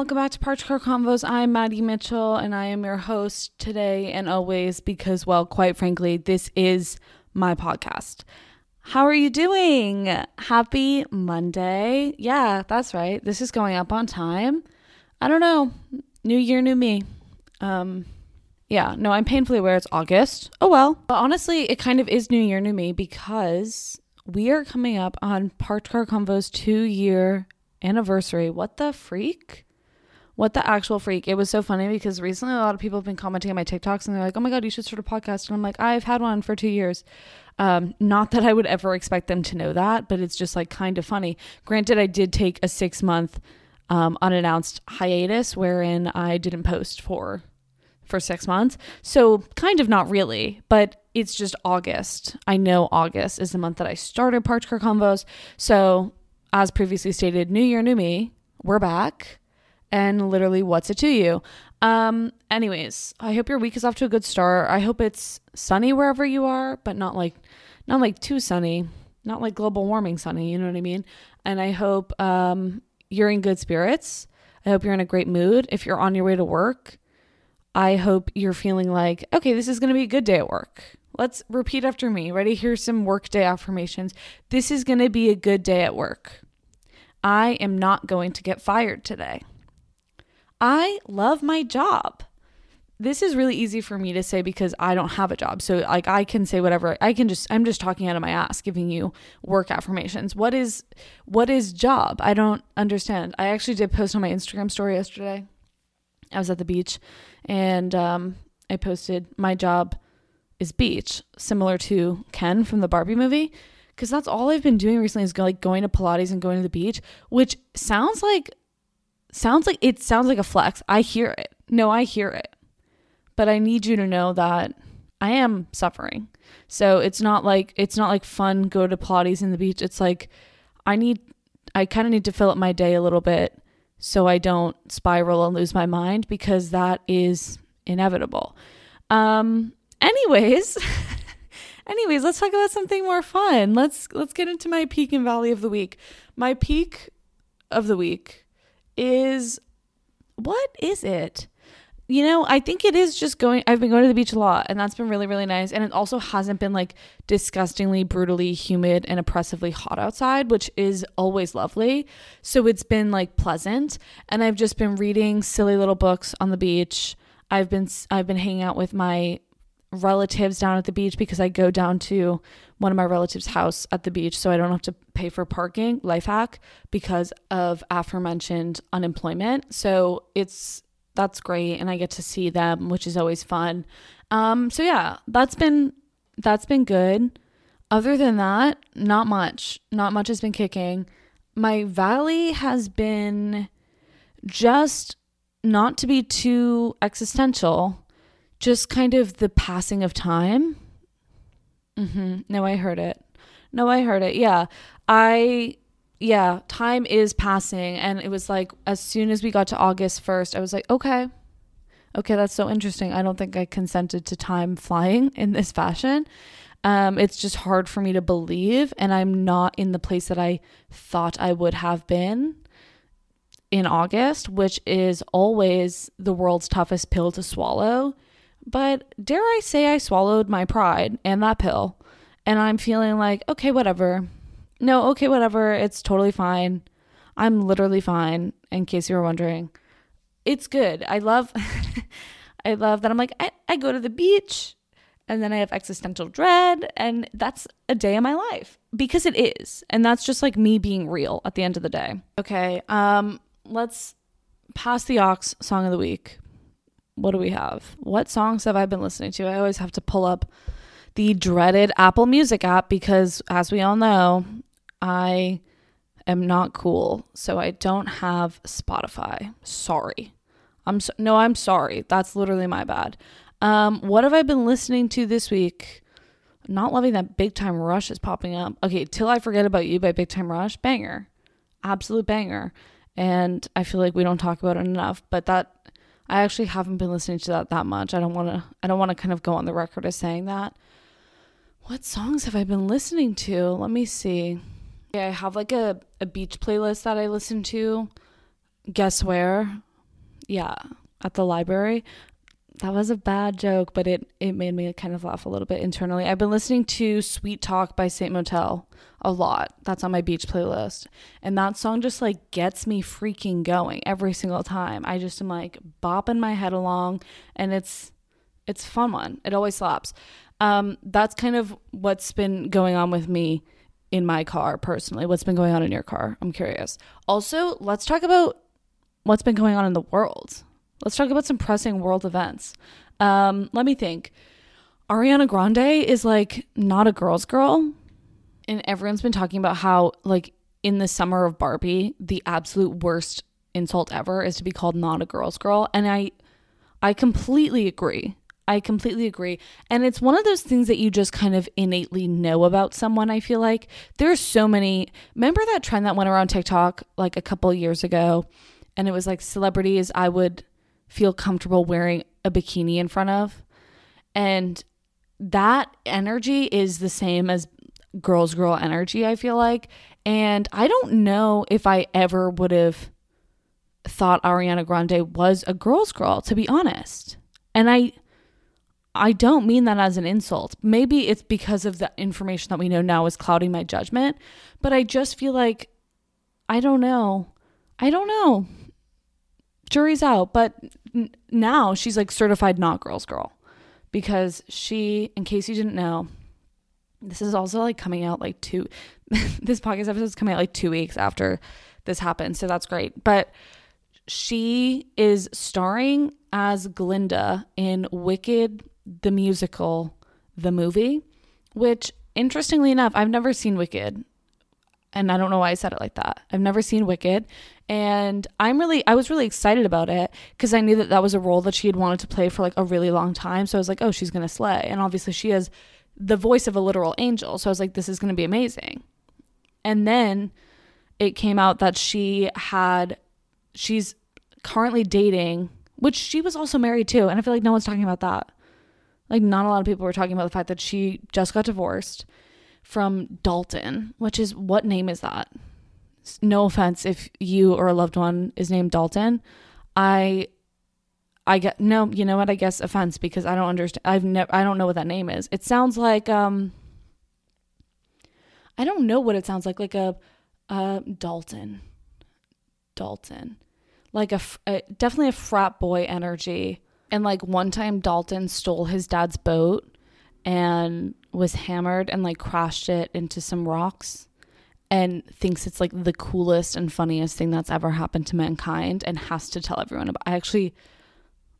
welcome back to Parked Car Convos. I'm Maddy Mitchell, and I am your host today and always because, well, quite frankly, this is my podcast. How are you doing? Happy Monday. Yeah, that's right. This is going up on time. I don't know. New year, new me. Um, yeah, no, I'm painfully aware it's August. Oh well. But honestly, it kind of is New Year, New Me because we are coming up on Parked Car Convo's two year anniversary. What the freak? What the actual freak? It was so funny because recently a lot of people have been commenting on my TikToks and they're like, oh my God, you should start a podcast. And I'm like, I've had one for two years. Um, not that I would ever expect them to know that, but it's just like kind of funny. Granted, I did take a six month um, unannounced hiatus wherein I didn't post for for six months. So kind of not really, but it's just August. I know August is the month that I started Parked Car Convos. So as previously stated, new year, new me. We're back. And literally, what's it to you? Um, anyways, I hope your week is off to a good start. I hope it's sunny wherever you are, but not like not like too sunny, not like global warming sunny, you know what I mean? And I hope um you're in good spirits. I hope you're in a great mood. If you're on your way to work, I hope you're feeling like, okay, this is going to be a good day at work. Let's repeat after me. Ready? Here's some workday affirmations. This is going to be a good day at work. I am not going to get fired today. I love my job. This is really easy for me to say because I don't have a job. So like I can say whatever. I can just I'm just talking out of my ass giving you work affirmations. What is what is job? I don't understand. I actually did post on my Instagram story yesterday. I was at the beach and um, I posted my job is beach, similar to Ken from the Barbie movie. Because that's all I've been doing recently is go, like going to Pilates and going to the beach, which sounds like sounds like it sounds like a flex. I hear it. No, I hear it. But I need you to know that I am suffering. So it's not like it's not like fun go to Pilates in the beach. It's like I need I kind of need to fill up my day a little bit so I don't spiral and lose my mind because that is inevitable. Um anyways, anyways, let's talk about something more fun. Let's let's get into my peak and valley of the week. My peak of the week is what is it? You know, I think it is just going. I've been going to the beach a lot, and that's been really, really nice. And it also hasn't been like disgustingly, brutally humid and oppressively hot outside, which is always lovely. So it's been like pleasant. And I've just been reading silly little books on the beach. I've been I've been hanging out with my relatives down at the beach because I go down to one of my relatives' house at the beach so I don't have to pay for parking, life hack, because of aforementioned unemployment. So it's that's great and I get to see them, which is always fun. Um so yeah, that's been that's been good. Other than that, not much. Not much has been kicking. My valley has been just not to be too existential just kind of the passing of time. Mm-hmm. No, I heard it. No, I heard it. Yeah. I, yeah, time is passing. And it was like, as soon as we got to August 1st, I was like, okay, okay, that's so interesting. I don't think I consented to time flying in this fashion. Um, it's just hard for me to believe. And I'm not in the place that I thought I would have been in August, which is always the world's toughest pill to swallow but dare I say, I swallowed my pride and that pill. And I'm feeling like, okay, whatever. No, okay, whatever. It's totally fine. I'm literally fine, in case you were wondering. It's good. I love I love that I'm like, I, I go to the beach and then I have existential dread, and that's a day of my life. Because it is. And that's just like me being real at the end of the day. Okay, um, let's pass the aux song of the week what do we have? What songs have I been listening to? I always have to pull up the dreaded Apple Music app because, as we all know, I am not cool. So I don't have Spotify. Sorry. I'm so- no, I'm sorry. That's literally my bad. Um, what have I been listening to this week? Not loving that Big Time Rush is popping up. Okay, Till I Forget About You by Big Time Rush, banger. Absolute banger. And I feel like we don't talk about it enough, but that I actually haven't been listening to that that much. I don't want to I don't want to kind of go on the record as saying that. What songs have I been listening to? Let me see. Yeah, I have like a, a beach playlist that I listen to guess where? Yeah, at the library. That was a bad joke, but it it made me kind of laugh a little bit internally. I've been listening to Sweet Talk by Saint Motel a lot. That's on my beach playlist. And that song just like gets me freaking going every single time. I just am like bopping my head along and it's it's fun one. It always slaps. Um that's kind of what's been going on with me in my car personally. What's been going on in your car? I'm curious. Also, let's talk about what's been going on in the world. Let's talk about some pressing world events. Um, let me think. Ariana Grande is like not a girl's girl. And everyone's been talking about how, like, in the summer of Barbie, the absolute worst insult ever is to be called not a girl's girl. And I I completely agree. I completely agree. And it's one of those things that you just kind of innately know about someone, I feel like. There's so many. Remember that trend that went around TikTok like a couple years ago? And it was like celebrities I would feel comfortable wearing a bikini in front of. And that energy is the same as girls girl energy, I feel like. And I don't know if I ever would have thought Ariana Grande was a girl's girl, to be honest. And I I don't mean that as an insult. Maybe it's because of the information that we know now is clouding my judgment, but I just feel like I don't know. I don't know. Jury's out, but n- now she's like certified not girl's girl because she, in case you didn't know, this is also like coming out like two, this podcast episode is coming out like two weeks after this happened. So that's great. But she is starring as Glinda in Wicked the musical, the movie, which interestingly enough, I've never seen Wicked. And I don't know why I said it like that. I've never seen Wicked. And I'm really, I was really excited about it because I knew that that was a role that she had wanted to play for like a really long time. So I was like, oh, she's to slay. And obviously, she has the voice of a literal angel. So I was like, this is going to be amazing. And then it came out that she had, she's currently dating, which she was also married to. And I feel like no one's talking about that. Like, not a lot of people were talking about the fact that she just got divorced from Dalton, which is what name is that? No offense if you or a loved one is named Dalton. I I get no, you know what? I guess offense because I don't understand. I've never I don't know what that name is. It sounds like um I don't know what it sounds like like a uh Dalton. Dalton. Like a, a definitely a frat boy energy and like one time Dalton stole his dad's boat and was hammered and like crashed it into some rocks and thinks it's like the coolest and funniest thing that's ever happened to mankind and has to tell everyone about. I actually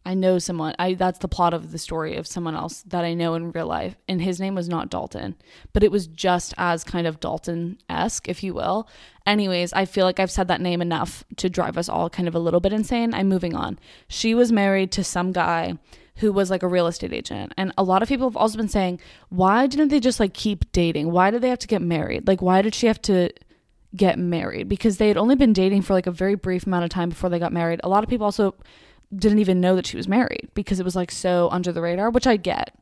I know someone. I that's the plot of the story of someone else that I know in real life, and his name was not Dalton, but it was just as kind of Dalton esque, if you will. Anyways, I feel like I've said that name enough to drive us all kind of a little bit insane. I'm moving on. She was married to some guy who was like a real estate agent, and a lot of people have also been saying, why didn't they just like keep dating? Why did they have to get married? Like, why did she have to? get married because they had only been dating for like a very brief amount of time before they got married. A lot of people also didn't even know that she was married because it was like so under the radar, which I get.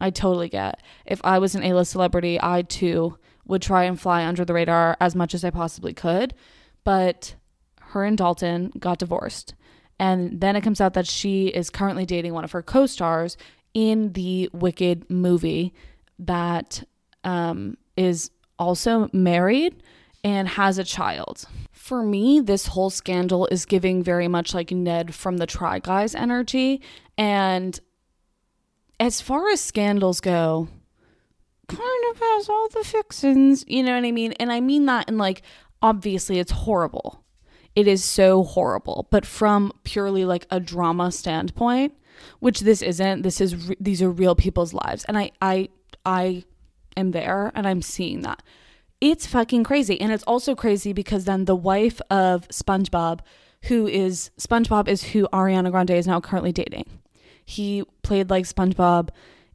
I totally get. If I was an A list celebrity, I too would try and fly under the radar as much as I possibly could. But her and Dalton got divorced. And then it comes out that she is currently dating one of her co stars in the Wicked movie that um, is also married and has a child. For me, this whole scandal is giving very much like Ned from the Try Guys energy. And as far as scandals go, kind of has all the fixins, you know what I mean? And I mean that in like, obviously, it's horrible. It is so horrible. But from purely like a drama standpoint, which this isn't, this is, re- these are real people's lives. And I, I, I am there and I'm seeing that. It's fucking crazy. And it's also crazy because then the wife of SpongeBob, who is SpongeBob, is who Ariana Grande is now currently dating. He played like SpongeBob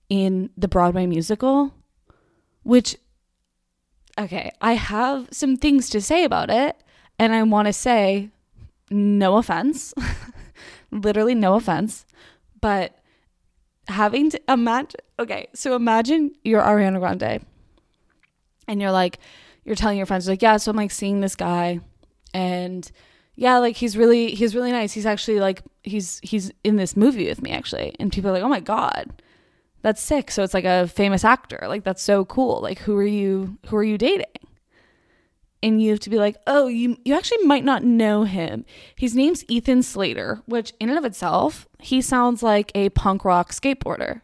in the Broadway musical, which, okay, I have some things to say about it. And I want to say, no offense, literally no offense, but having to imagine, okay, so imagine you're Ariana Grande and you're like, you're telling your friends, like, yeah, so I'm like seeing this guy and, yeah, like he's really he's really nice. He's actually like he's he's in this movie with me actually. And people are like, "Oh my god. That's sick." So it's like a famous actor. Like that's so cool. Like who are you who are you dating? And you have to be like, "Oh, you you actually might not know him. His name's Ethan Slater, which in and of itself, he sounds like a punk rock skateboarder."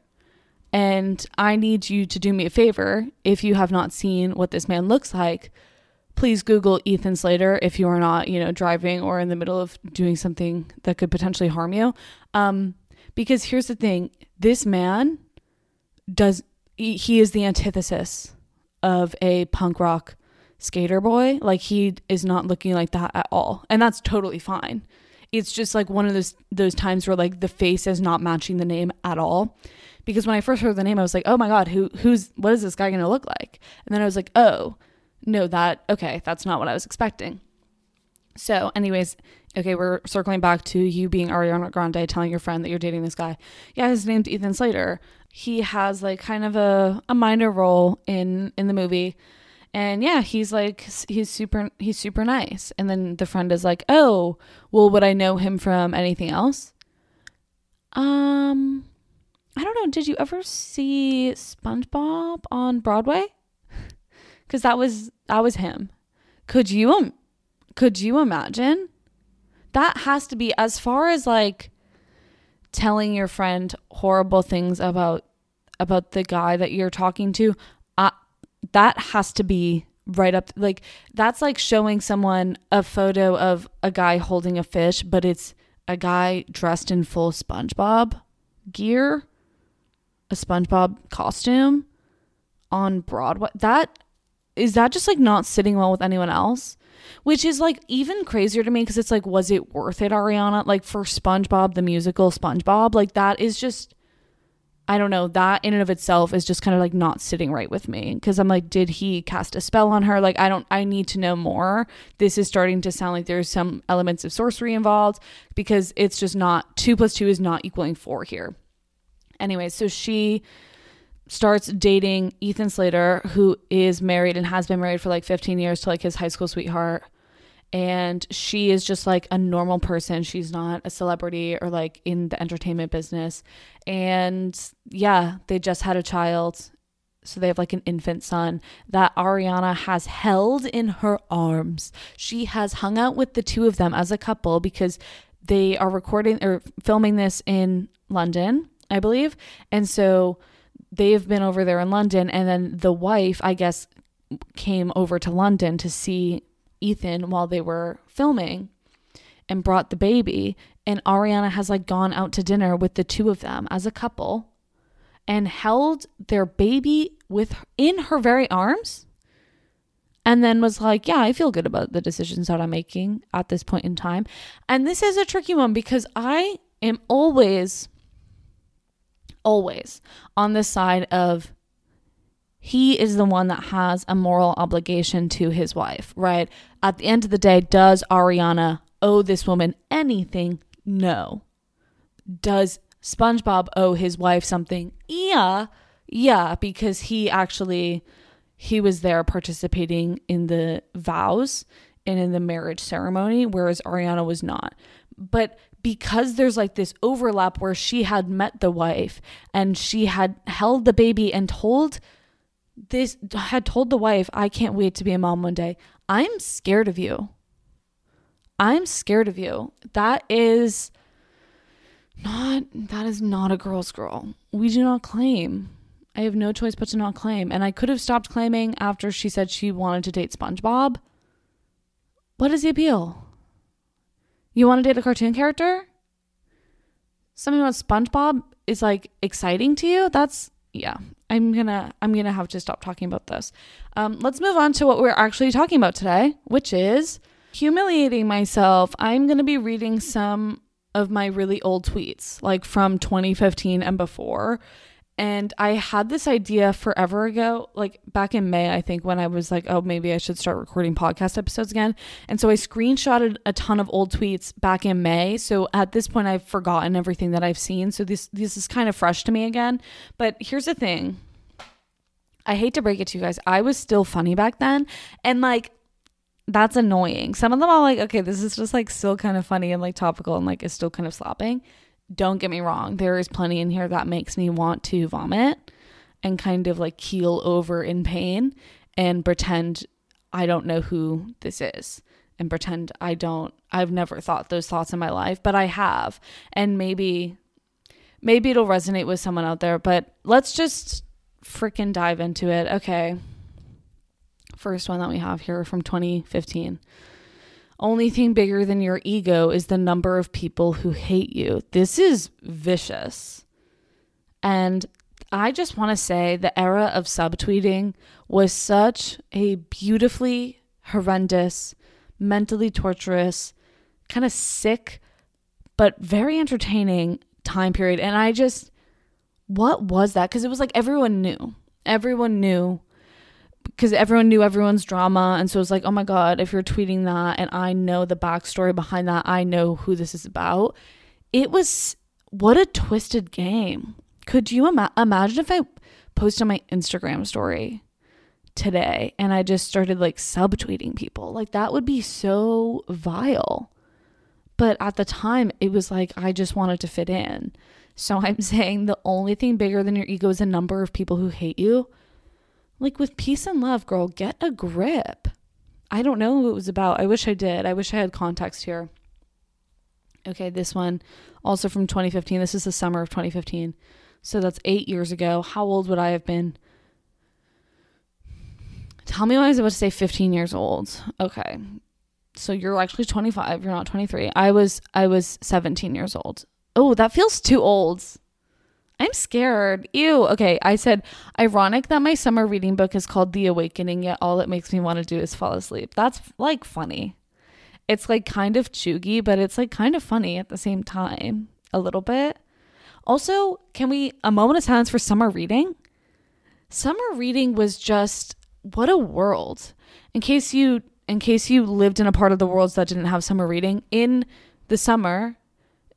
And I need you to do me a favor if you have not seen what this man looks like please Google Ethan Slater if you are not, you know, driving or in the middle of doing something that could potentially harm you. Um, because here's the thing this man does, he is the antithesis of a punk rock skater boy. Like he is not looking like that at all. And that's totally fine. It's just like one of those those times where like the face is not matching the name at all. Because when I first heard the name, I was like, "Oh my god, who who's what is this guy going to look like?" And then I was like, "Oh, no, that, okay, that's not what I was expecting. So, anyways, okay, we're circling back to you being Ariana Grande telling your friend that you're dating this guy. Yeah, his name's Ethan Slater. He has like kind of a, a minor role in in the movie. And yeah, he's like he's super he's super nice. And then the friend is like, "Oh, well would I know him from anything else?" Um I don't know. Did you ever see SpongeBob on Broadway? because that was that was him. Could you could you imagine? That has to be as far as like telling your friend horrible things about about the guy that you're talking to. Uh, that has to be right up like that's like showing someone a photo of a guy holding a fish, but it's a guy dressed in full SpongeBob gear, a SpongeBob costume on Broadway. That is that just like not sitting well with anyone else? Which is like even crazier to me because it's like, was it worth it, Ariana? Like for SpongeBob, the musical SpongeBob, like that is just, I don't know, that in and of itself is just kind of like not sitting right with me because I'm like, did he cast a spell on her? Like, I don't, I need to know more. This is starting to sound like there's some elements of sorcery involved because it's just not, two plus two is not equaling four here. Anyway, so she starts dating Ethan Slater, who is married and has been married for like 15 years to like his high school sweetheart. And she is just like a normal person. She's not a celebrity or like in the entertainment business. And yeah, they just had a child. So they have like an infant son that Ariana has held in her arms. She has hung out with the two of them as a couple because they are recording or filming this in London, I believe. And so they've been over there in London, and then the wife, I guess, came over to London to see Ethan while they were filming and brought the baby. And Ariana has like gone out to dinner with the two of them as a couple and held their baby with in her very arms and then was like, "Yeah, I feel good about the decisions that I'm making at this point in time." And this is a tricky one because I am always always on the side of he is the one that has a moral obligation to his wife, right? At the end of the day, does Ariana owe this woman anything? No. Does SpongeBob owe his wife something? Yeah. Yeah, because he actually he was there participating in the vows and in the marriage ceremony whereas Ariana was not. But because there's like this overlap where she had met the wife and she had held the baby and told this had told the wife, I can't wait to be a mom one day. I'm scared of you. I'm scared of you. That is not that is not a girl's girl. We do not claim. I have no choice but to not claim. And I could have stopped claiming after she said she wanted to date SpongeBob. What is the appeal? You want to date a cartoon character? Something about SpongeBob is like exciting to you? That's yeah. I'm gonna I'm gonna have to stop talking about this. Um, let's move on to what we're actually talking about today, which is humiliating myself. I'm gonna be reading some of my really old tweets, like from 2015 and before, and I had this idea forever ago, like back in May, I think, when I was like, oh, maybe I should start recording podcast episodes again. And so I screenshotted a ton of old tweets back in May. So at this point, I've forgotten everything that I've seen. So this this is kind of fresh to me again. But here's the thing. I hate to break it to you guys. I was still funny back then. And like that's annoying. Some of them are like, okay, this is just like still kind of funny and like topical and like is still kind of slapping. Don't get me wrong, there is plenty in here that makes me want to vomit and kind of like keel over in pain and pretend I don't know who this is and pretend I don't I've never thought those thoughts in my life, but I have. And maybe maybe it'll resonate with someone out there, but let's just freaking dive into it. Okay. First one that we have here from 2015. Only thing bigger than your ego is the number of people who hate you. This is vicious. And I just want to say the era of subtweeting was such a beautifully horrendous, mentally torturous, kind of sick, but very entertaining time period. And I just, what was that? Because it was like everyone knew. Everyone knew because everyone knew everyone's drama. And so it was like, oh my God, if you're tweeting that and I know the backstory behind that, I know who this is about. It was what a twisted game. Could you ima- imagine if I posted my Instagram story today and I just started like subtweeting people? Like that would be so vile. But at the time, it was like I just wanted to fit in. So I'm saying the only thing bigger than your ego is the number of people who hate you. Like with peace and love, girl, get a grip. I don't know who it was about. I wish I did. I wish I had context here. Okay, this one also from 2015. This is the summer of 2015. So that's eight years ago. How old would I have been? Tell me when I was about to say 15 years old. Okay. So you're actually 25. You're not 23. I was I was 17 years old. Oh, that feels too old. I'm scared. Ew. Okay, I said ironic that my summer reading book is called The Awakening, yet all it makes me want to do is fall asleep. That's like funny. It's like kind of chuggy, but it's like kind of funny at the same time. A little bit. Also, can we a moment of silence for summer reading? Summer reading was just what a world. In case you in case you lived in a part of the world that didn't have summer reading, in the summer,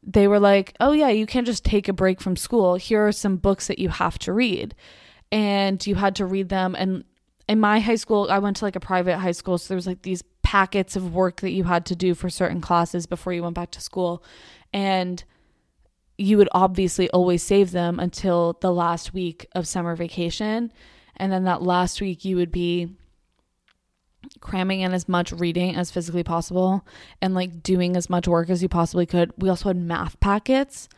they were like, "Oh yeah, you can't just take a break from school. Here are some books that you have to read." And you had to read them and in my high school, I went to like a private high school, so there was like these packets of work that you had to do for certain classes before you went back to school. And you would obviously always save them until the last week of summer vacation. And then that last week, you would be cramming in as much reading as physically possible and like doing as much work as you possibly could. We also had math packets.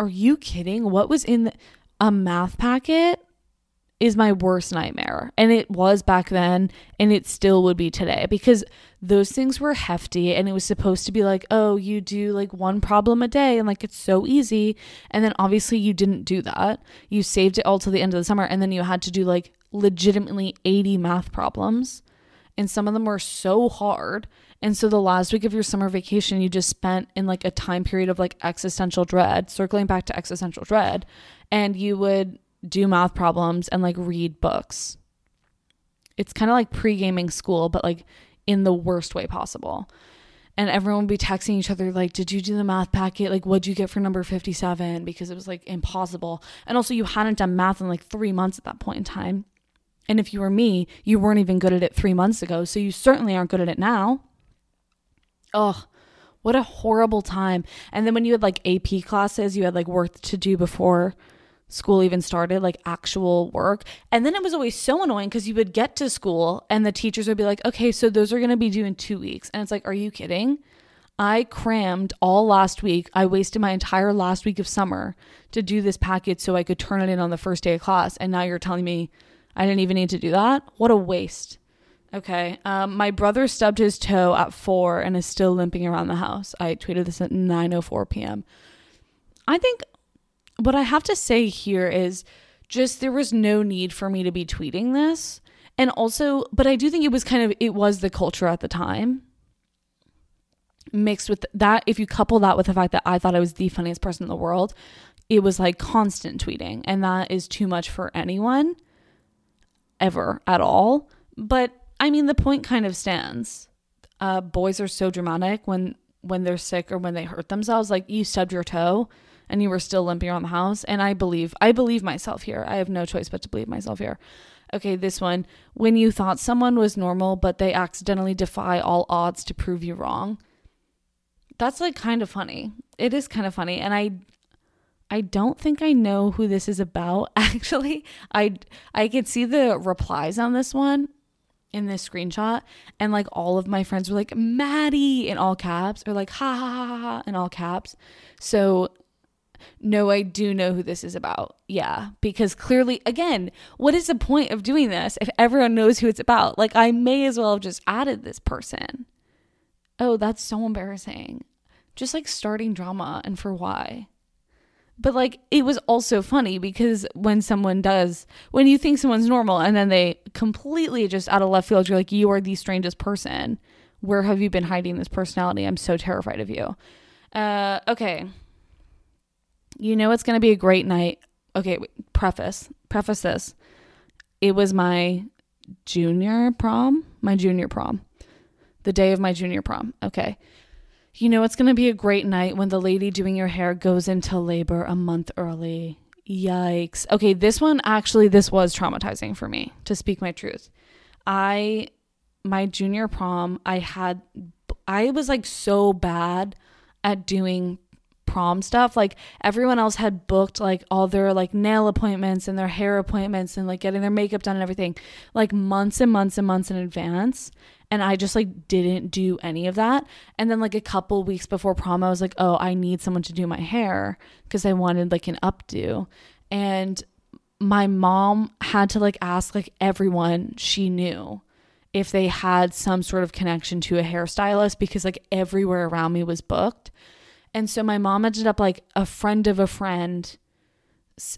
Are you kidding? What was in the, a math packet? is my worst nightmare. And it was back then, and it still would be today because those things were hefty and it was supposed to be like, oh, you do like one problem a day and like it's so easy. And then obviously you didn't do that. You saved it all till the end of the summer and then you had to do like legitimately 80 math problems. And some of them were so hard. And so the last week of your summer vacation, you just spent in like a time period of like existential dread, circling back to existential dread. And you would do math problems and like read books. It's kind of like pre gaming school, but like in the worst way possible. And everyone would be texting each other, like, Did you do the math packet? Like, what'd you get for number 57? Because it was like impossible. And also, you hadn't done math in like three months at that point in time. And if you were me, you weren't even good at it three months ago. So you certainly aren't good at it now. Ugh, what a horrible time. And then when you had like AP classes, you had like work to do before school even started, like actual work. And then it was always so annoying because you would get to school and the teachers would be like, okay, so those are going to be due in two weeks. And it's like, are you kidding? I crammed all last week. I wasted my entire last week of summer to do this packet so I could turn it in on the first day of class. And now you're telling me I didn't even need to do that? What a waste. Okay. Um, my brother stubbed his toe at four and is still limping around the house. I tweeted this at 9:04 p.m. I think what I have to say here is just there was no need for me to be tweeting this. And also, but I do think it was kind of it was the culture at the time. Mixed with that, if you couple that with the fact that I thought I was the funniest person in the world, it was like constant tweeting. And that is too much for anyone ever at all. But I mean, the point kind of stands. Uh, boys are so dramatic when when they're sick or when they hurt themselves. Like you stubbed your toe and you were still limping around the house. And I believe, I believe myself here. I have no choice but to believe myself here. Okay, this one. When you thought someone was normal, but they accidentally defy all odds to prove you wrong. That's like kind of funny. It is kind of funny. And I I don't think I know who this is about actually. I I can see the replies on this one in this screenshot and like all of my friends were like Maddy in all caps or like ha ha ha ha in all caps. So no, I do know who this is about. Yeah, because clearly again, what is the point of doing this if everyone knows who it's about? Like I may as well have just added this person. Oh, that's so embarrassing. Just like starting drama and for why? But like it was also funny because when someone does, when you think someone's normal and then they completely just out of left field, you're like, you are the strangest person. Where have you been hiding this personality? I'm so terrified of you. Uh, okay. You know it's going to be a great night. Okay, wait, preface. Preface this. It was my junior prom, my junior prom. The day of my junior prom. Okay. You know, it's going to be a great night when the lady doing your hair goes into labor a month early. Yikes. Okay, this one actually, this was traumatizing for me, to speak my truth. I, my junior prom, I had, I was like so bad at doing prom stuff. Like everyone else had booked like all their like nail appointments and their hair appointments and like getting their makeup done and everything like months and months and months in advance and I just like didn't do any of that. And then like a couple weeks before prom, I was like, oh, I need someone to do my hair because I wanted like an updo. And my mom had to like ask like everyone she knew if they had some sort of connection to a hairstylist because like everywhere around me was booked. And so my mom ended up like a friend of a friend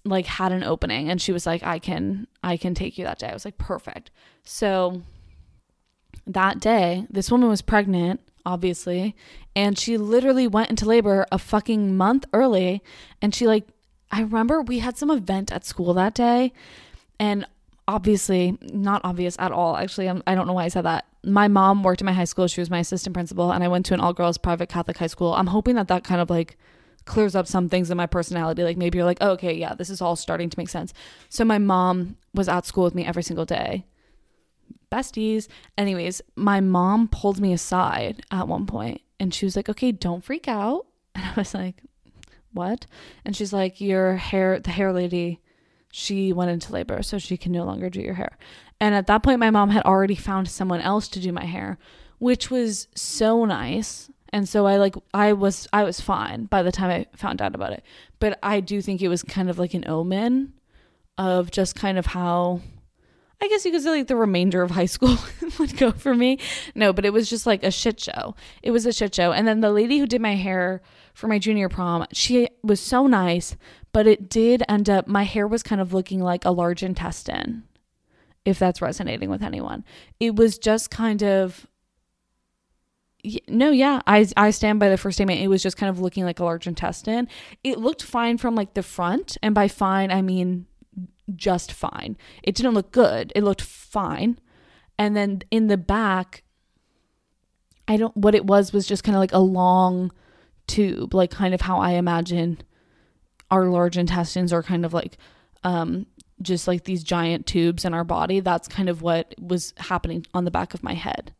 like had an opening and she was like I can I can take you that day. I was like perfect. So that day, this woman was pregnant, obviously, and she literally went into labor a fucking month early. And she, like, I remember we had some event at school that day, and obviously, not obvious at all. Actually, I'm, I don't know why I said that. My mom worked in my high school, she was my assistant principal, and I went to an all girls private Catholic high school. I'm hoping that that kind of like clears up some things in my personality. Like maybe you're like, oh, okay, yeah, this is all starting to make sense. So my mom was at school with me every single day besties. Anyways, my mom pulled me aside at one point and she was like, okay, don't freak out. And I was like, what? And she's like, your hair, the hair lady, she went into labor, so she can no longer do your hair. And at that point, my mom had already found someone else to do my hair, which was so nice. And so I like I was I was fine by the time I found out about it. But I do think it was kind of like an omen of just kind of how I guess you could say like the remainder of high school would go for me. No, but it was just like a shit show. It was a shit show. And then the lady who did my hair for my junior prom, she was so nice, but it did end up, my hair was kind of looking like a large intestine, if that's resonating with anyone. It was just kind of, no, yeah, I, I stand by the first statement. It was just kind of looking like a large intestine. It looked fine from like the front. And by fine, I mean just fine. It didn't look good. It looked fine. And then in the back, I don't, what it was was just kind of like a long tube, like kind of how I imagine our large intestines are kind of like, um, just like these giant tubes in our body. That's kind of what was happening on the back of my head.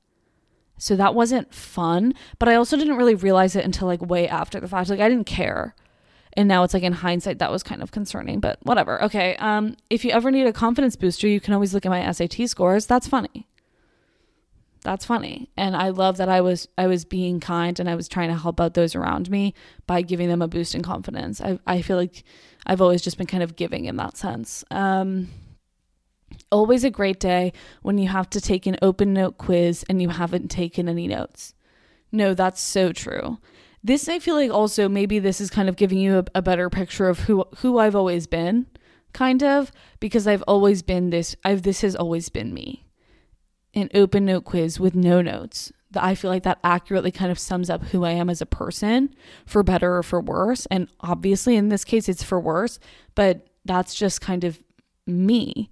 So that wasn't fun, but I also didn't really realize it until like way after the fact. Like I didn't care and now it's like in hindsight that was kind of concerning but whatever. Okay um if you ever need a confidence booster you can always look at my SAT scores. That's funny. That's funny. And i love that i was i was being kind and i was trying to help out those around me by giving them a boost in confidence. I, I feel like i've always just been kind of giving in that sense. Um always a great day when you have to take an open note quiz and you haven't taken any notes. No that's so true this I feel like also maybe this is kind of giving you a, a better picture of who who I've always been, kind of, because I've always been this I've this has always been me. An open note quiz with no notes. I feel like that accurately kind of sums up who I am as a person, for better or for worse. And obviously in this case it's for worse, but that's just kind of me.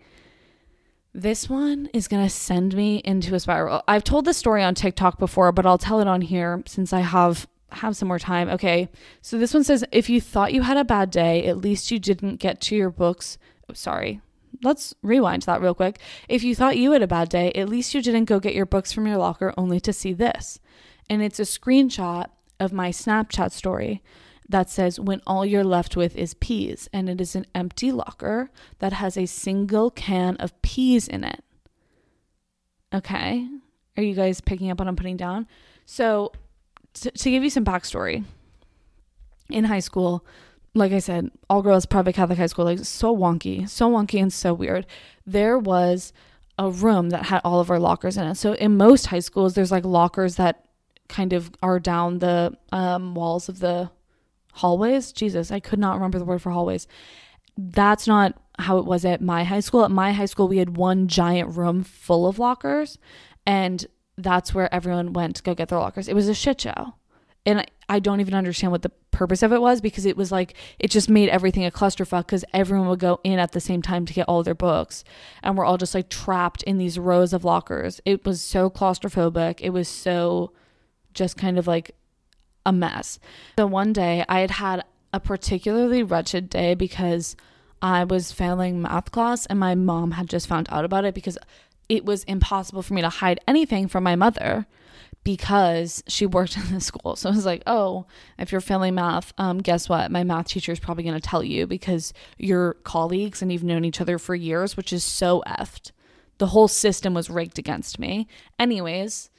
This one is going to send me into a spiral. I've told this story on TikTok before, but I'll tell it on here since I have have some more time. Okay. So this one says if you thought you had a bad day, at least you didn't get to your books. Oh, sorry. let's rewind that real quick. If you thought you had a bad day, at least you didn't go get your books from your locker only to see this. And it's a screenshot of my Snapchat story that says, When all you're left with is peas. And it is an empty locker that has a single can of peas in it. Okay. Are you guys picking up what I'm putting down? So, to, give you some backstory, in high school, like I said, all girls private Catholic high school, like so wonky, so wonky and so weird. There was a room that had all of our lockers in it. So in most high schools, there's like lockers that kind of are down the um, walls of the hallways. Jesus, I could not remember the word for hallways. That's not how it was at my high school. At my high school, we had one giant room full of lockers, and that's where everyone went to go get their lockers. It was a shit show. And I, I don't even understand what the purpose of it was because it was like it just made everything a clusterfuck because everyone would go in at the same time to get all their books and we're all just like trapped in these rows of lockers. It was so claustrophobic. It was so just kind of like a mess. So one day I had had a particularly wretched day because I was failing math class and my mom had just found out about it because it was impossible for me to hide anything from my mother because she worked in the school. So I was like, oh, if you're failing math, um, guess what? My math teacher is probably going to tell you because you're colleagues and you've known each other for years, which is so effed. The whole system was rigged against me. Anyways,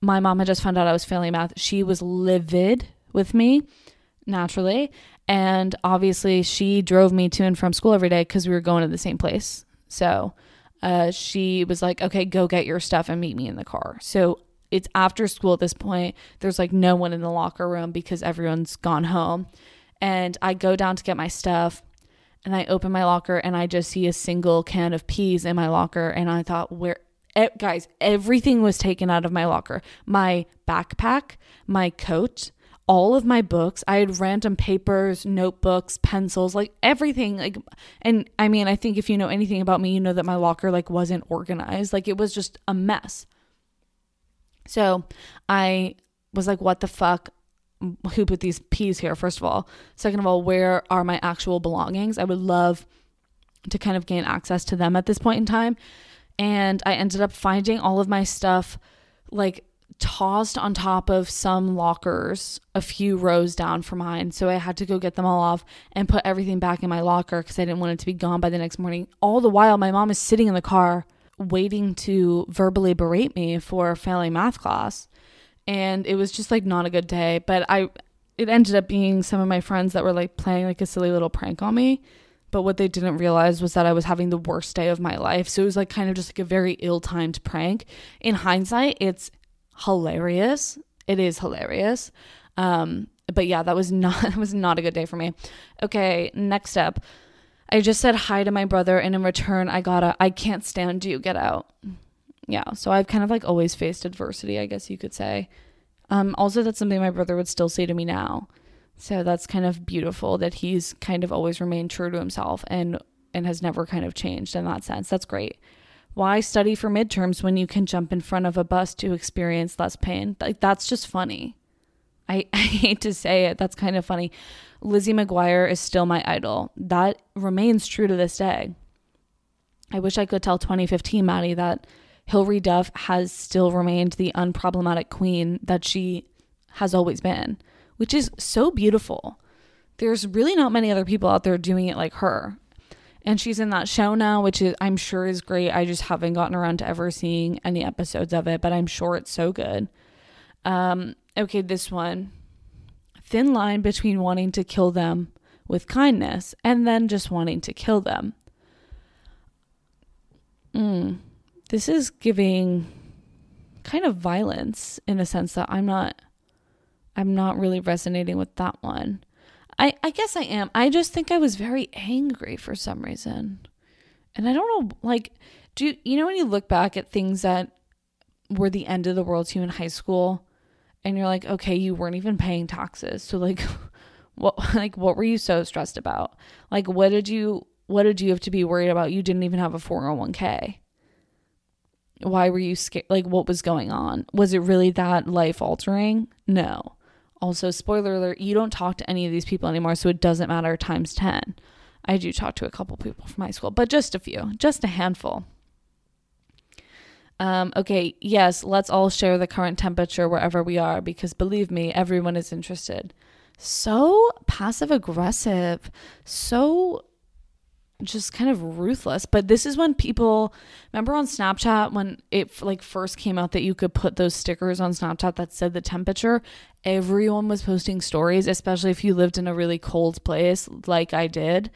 my mom had just found out I was failing math. She was livid with me, naturally. And obviously, she drove me to and from school every day because we were going to the same place. So uh, she was like, okay, go get your stuff and meet me in the car. So it's after school at this point. There's like no one in the locker room because everyone's gone home. And I go down to get my stuff and I open my locker and I just see a single can of peas in my locker. And I thought, where, guys, everything was taken out of my locker my backpack, my coat, all of my books. I had random papers, notebooks, pencils, like everything. Like, and I mean, I think if you know anything about me, you know that my locker like wasn't organized. Like, it was just a mess. So I was like, what the fuck? Who put these peas here, first of all? Second of all, where are my actual belongings? I would love to kind of gain access to them at this point in time. And I ended up finding all of my stuff like tossed on top of some lockers a few rows down from mine. So I had to go get them all off and put everything back in my locker because I didn't want it to be gone by the next morning. All the while, my mom is sitting in the car waiting to verbally berate me for failing math class. And it was just like not a good day. But I, it ended up being some of my friends that were like playing like a silly little prank on me. But what they didn't realize was that I was having the worst day of my life. So it was like kind of just like a very ill timed prank. In hindsight, it's hilarious. It is hilarious. Um, but yeah, that was not that was not a good day for me. Okay, next up. I just said hi to my brother, and in return, I got a I can't stand you, get out. Yeah, so I've kind of like always faced adversity, I guess you could say. Um, also, that's something my brother would still say to me now. So that's kind of beautiful that he's kind of always remained true to himself and and has never kind of changed in that sense. That's great. Why study for midterms when you can jump in front of a bus to experience less pain? Like that's just funny. I, I hate to say it, that's kind of funny. Lizzie McGuire is still my idol. That remains true to this day. I wish I could tell 2015 Maddy that Hilary Duff has still remained the unproblematic queen that she has always been, which is so beautiful. There's really not many other people out there doing it like her. And she's in that show now, which is I'm sure is great. I just haven't gotten around to ever seeing any episodes of it, but I'm sure it's so good. Um, okay, this one thin line between wanting to kill them with kindness and then just wanting to kill them. Mm, this is giving kind of violence in a sense that I'm not I'm not really resonating with that one. I I guess I am. I just think I was very angry for some reason. And I don't know like do you, you know when you look back at things that were the end of the world to you in high school and you're like, okay, you weren't even paying taxes. So like what like what were you so stressed about? Like what did you what did you have to be worried about? You didn't even have a 401k. Why were you scared? Like what was going on? Was it really that life altering? No. Also, spoiler alert, you don't talk to any of these people anymore, so it doesn't matter times 10. I do talk to a couple people from high school, but just a few, just a handful. Um, okay, yes, let's all share the current temperature wherever we are because believe me, everyone is interested. So passive aggressive, so just kind of ruthless. But this is when people remember on Snapchat when it like first came out that you could put those stickers on Snapchat that said the temperature. Everyone was posting stories, especially if you lived in a really cold place like I did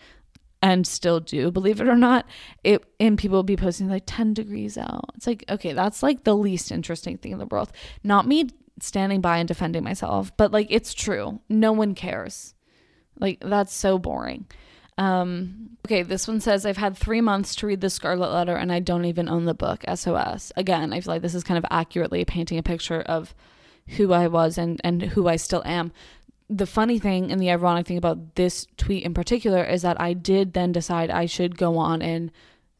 and still do, believe it or not. It and people will be posting like 10 degrees out. It's like, okay, that's like the least interesting thing in the world. Not me standing by and defending myself, but like it's true. No one cares. Like that's so boring. Um, okay, this one says I've had three months to read the Scarlet Letter and I don't even own the book. SOS. Again, I feel like this is kind of accurately painting a picture of who I was and and who I still am. The funny thing and the ironic thing about this tweet in particular is that I did then decide I should go on and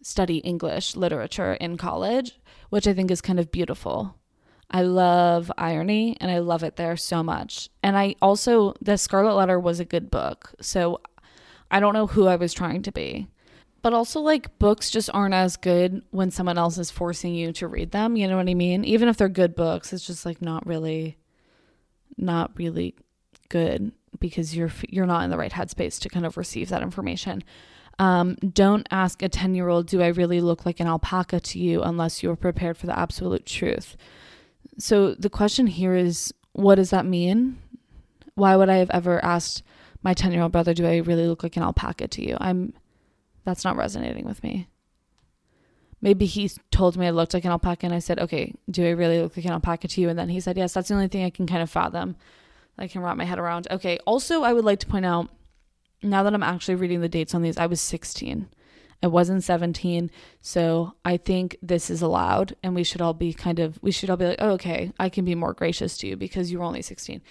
study English literature in college, which I think is kind of beautiful. I love irony and I love it there so much. And I also, The Scarlet Letter was a good book. So I don't know who I was trying to be. But also, like, books just aren't as good when someone else is forcing you to read them. You know what I mean? Even if they're good books, it's just like not really, not really good because you're you're not in the right headspace to kind of receive that information. Um, don't ask a 10 year old, Do I really look like an alpaca to you unless you're prepared for the absolute truth? So the question here is, What does that mean? Why would I have ever asked my 10 year old brother, do I really look like an alpaca to you? I'm, that's not resonating with me. Maybe he told me I looked like an alpaca and I said, okay, do I really look like an alpaca to you? And then he said, yes, that's the only thing I can kind of fathom. I can wrap my head around. Okay. Also, I would like to point out now that I'm actually reading the dates on these, I was 16. I wasn't 17. So I think this is allowed and we should all be kind of, we should all be like, oh, okay, I can be more gracious to you because you were only 16.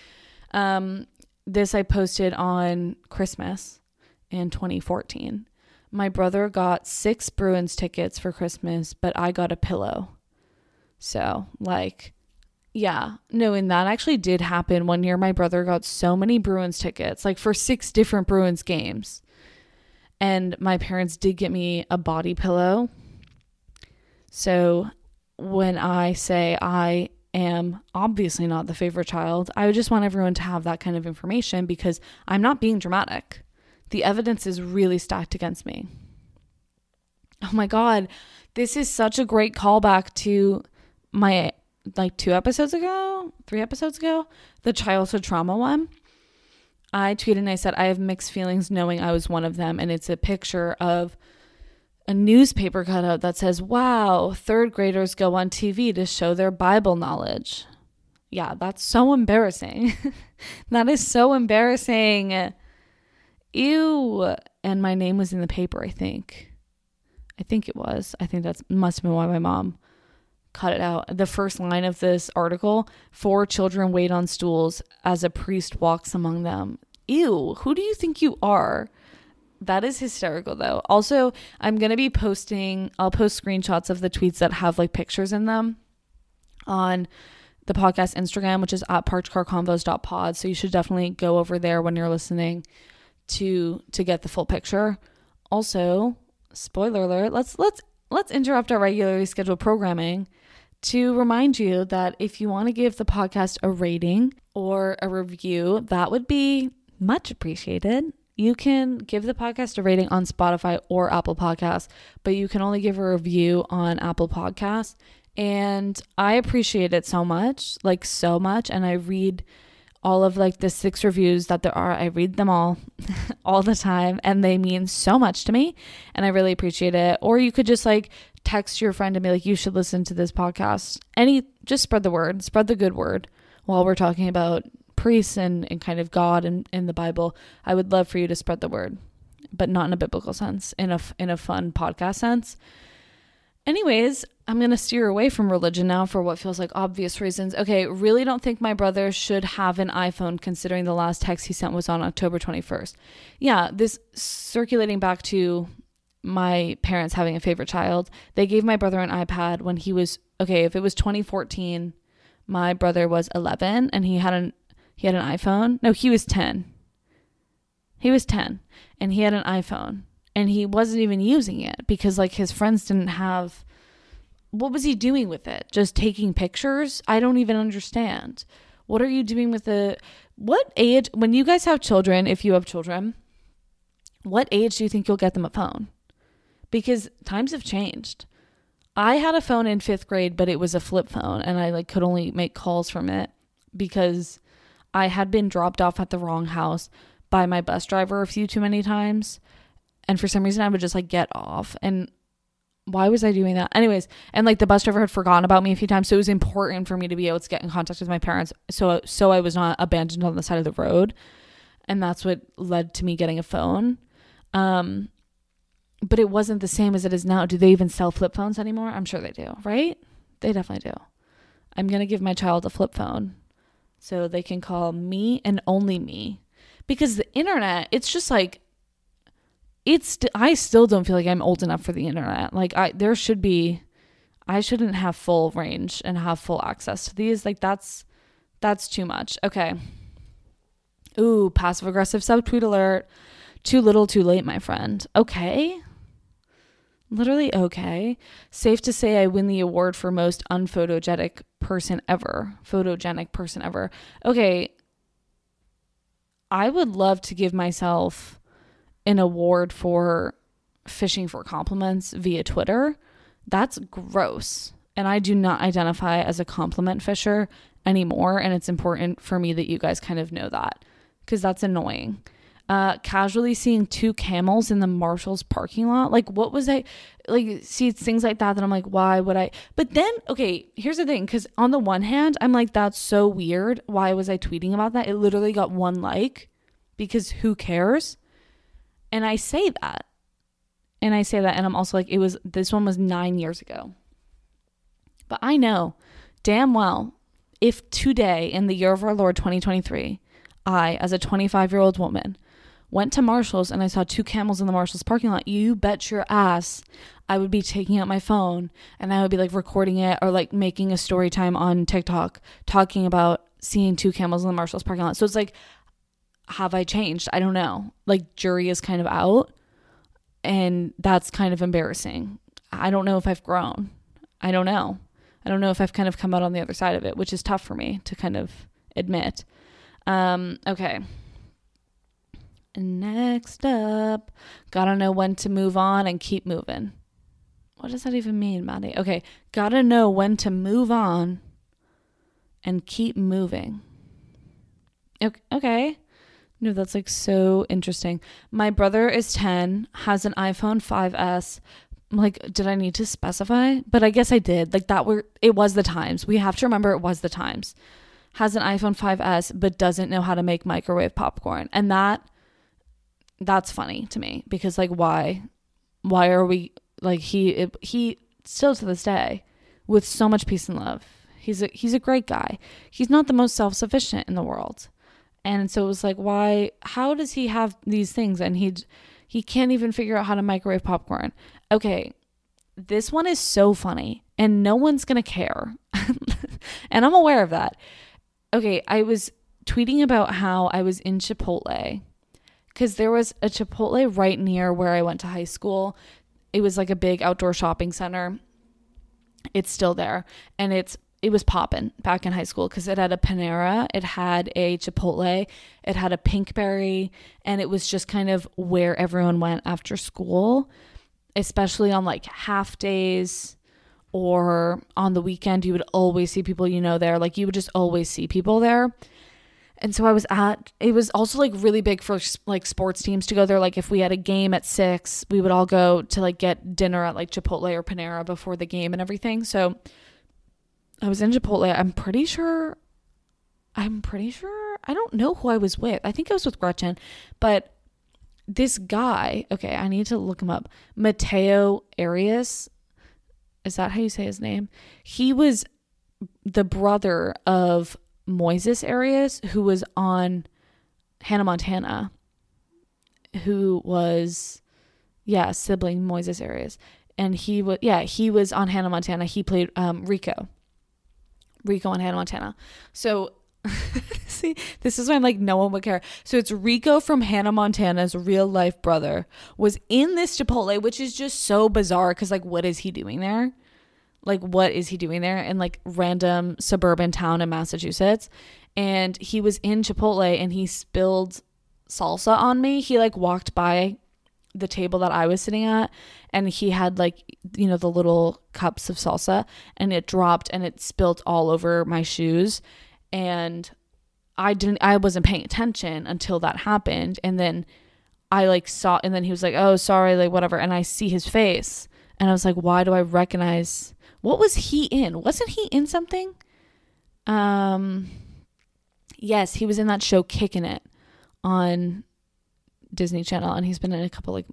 Um, this I posted on Christmas in 2014. My brother got six Bruins tickets for Christmas, but I got a pillow. So, like, yeah, no, and that actually did happen. One year, my brother got so many Bruins tickets, like for six different Bruins games. And my parents did get me a body pillow. So, when I say I am obviously not the favorite child. I just want everyone to have that kind of information because I'm not being dramatic. The evidence is really stacked against me. Oh my God, this is such a great callback to my like two episodes ago, three episodes ago, the childhood trauma one. I tweeted and I said, I have mixed feelings knowing I was one of them. And it's a picture of a newspaper cutout that says, Wow, third graders go on TV to show their Bible knowledge. Yeah, that's so embarrassing. that is so embarrassing. Ew. And my name was in the paper, I think. I think it was. I think that must have been why my mom cut it out. The first line of this article four children wait on stools as a priest walks among them. Ew, who do you think you are? That is hysterical though. Also, I'm going to be posting, I'll post screenshots of the tweets that have like pictures in them on the podcast Instagram, which is at parkedcarconvos.pod. So you should definitely go over there when you're listening to to get the full picture. Also, spoiler alert, let's let's let's interrupt our regularly scheduled programming to remind you that if you want to give the podcast a rating or a review, that would be much appreciated you can give the podcast a rating on Spotify or Apple Podcasts, but you can only give a review on Apple Podcasts. And I appreciate it so much, like so much. And I read all of like the six reviews that there are. I read them all all the time and they mean so much to me and I really appreciate it. Or you could just like text your friend and be like you should listen to this podcast. Any just spread the word, spread the good word while we're talking about priests and, and kind of God and in the Bible, I would love for you to spread the word, but not in a biblical sense, in a in a fun podcast sense. Anyways, I'm going to steer away from religion now for what feels like obvious reasons. Okay, really don't think my brother should have an iPhone considering the last text he sent was on October 21st. Yeah, this circulating back to my parents having a favorite child. They gave my brother an iPad when he was okay, if it was 2014, my brother was 11 and he had an he had an iPhone. No, he was 10. He was 10 and he had an iPhone. and he wasn't even using it because like his friends didn't have what was he doing with it? Just taking pictures? I don't even understand. What are you doing with the what age when you guys have children, if you have children, what age do you think you'll get them a phone? Because times have changed. I had a phone in 5th grade, but it was a flip phone and I like could only make calls from it because I had been dropped off at the wrong house by my bus driver a few too many times. And for some reason I would just like get off and why was I doing that? Anyways, and like the bus driver had forgotten about me a few times, so it was important for me to be able to get in contact with my parents, so so I was not abandoned on the side of the road, and that's what led to me getting a phone. Um, but it wasn't the same as it is now. Do they even sell flip phones anymore? I'm sure they do, right? They definitely do. I'm gonna give my child a flip phone, so they can call me and only me, because the internet, it's just like it's I still don't feel like I'm old enough for the internet. Like I there should be I shouldn't have full range and have full access to these. Like that's that's too much. Okay. Ooh, passive aggressive subtweet alert. Too little, too late, my friend. Okay. Literally okay. Safe to say I win the award for most unphotogenic person ever. Photogenic person ever. Okay. I would love to give myself an award for fishing for compliments via Twitter, that's gross. And I do not identify as a compliment fisher anymore. And it's important for me that you guys kind of know that because that's annoying. Uh, casually seeing two camels in the Marshall's parking lot. Like, what was I like? See, it's things like that that I'm like, why would I? But then, okay, here's the thing because on the one hand, I'm like, that's so weird. Why was I tweeting about that? It literally got one like because who cares? And I say that. And I say that. And I'm also like, it was, this one was nine years ago. But I know damn well if today, in the year of our Lord 2023, I, as a 25 year old woman, went to Marshall's and I saw two camels in the Marshall's parking lot, you bet your ass I would be taking out my phone and I would be like recording it or like making a story time on TikTok talking about seeing two camels in the Marshall's parking lot. So it's like have I changed? I don't know. Like, jury is kind of out, and that's kind of embarrassing. I don't know if I've grown. I don't know. I don't know if I've kind of come out on the other side of it, which is tough for me to kind of admit. Um, okay. Next up, gotta know when to move on and keep moving. What does that even mean, Maddy? Okay, gotta know when to move on and keep moving. Okay. No, that's like so interesting. My brother is 10, has an iPhone 5S. I'm like, did I need to specify? But I guess I did. Like that were it was the times. We have to remember it was the times. Has an iPhone 5S but doesn't know how to make microwave popcorn. And that that's funny to me because like why why are we like he he still to this day with so much peace and love. He's a he's a great guy. He's not the most self-sufficient in the world and so it was like, why? How does he have these things? And he he can't even figure out how to microwave popcorn. Okay, this one is so funny, and no one's gonna care, and I'm aware of that. Okay, I was tweeting about how I was in Chipotle because there was a Chipotle right near where I went to high school. It was like a big outdoor shopping center. It's still there, and it's it was popping back in high school because it had a Panera, it had a Chipotle, it had a Pinkberry, and it was just kind of where everyone went after school, especially on like half days or on the weekend. You would always see people you know there. Like you would just always see people there. And so I was at, it was also like really big for like sports teams to go there. Like if we had a game at six, we would all go to like get dinner at like Chipotle or Panera before the game and everything. So, I was in Chipotle. I'm pretty sure. I'm pretty sure. I don't know who I was with. I think I was with Gretchen, but this guy. Okay, I need to look him up. Mateo Arias. Is that how you say his name? He was the brother of Moises Arias, who was on Hannah Montana, who was, yeah, sibling Moises Arias. And he was, yeah, he was on Hannah Montana. He played um, Rico. Rico on Hannah Montana. So See, this is why I'm like, no one would care. So it's Rico from Hannah Montana's real life brother was in this Chipotle, which is just so bizarre because, like, what is he doing there? Like, what is he doing there in like random suburban town in Massachusetts? And he was in Chipotle and he spilled salsa on me. He like walked by the table that I was sitting at and he had like you know the little cups of salsa and it dropped and it spilt all over my shoes and I didn't I wasn't paying attention until that happened and then I like saw and then he was like oh sorry like whatever and I see his face and I was like why do I recognize what was he in wasn't he in something um yes he was in that show Kickin' It on Disney Channel and he's been in a couple like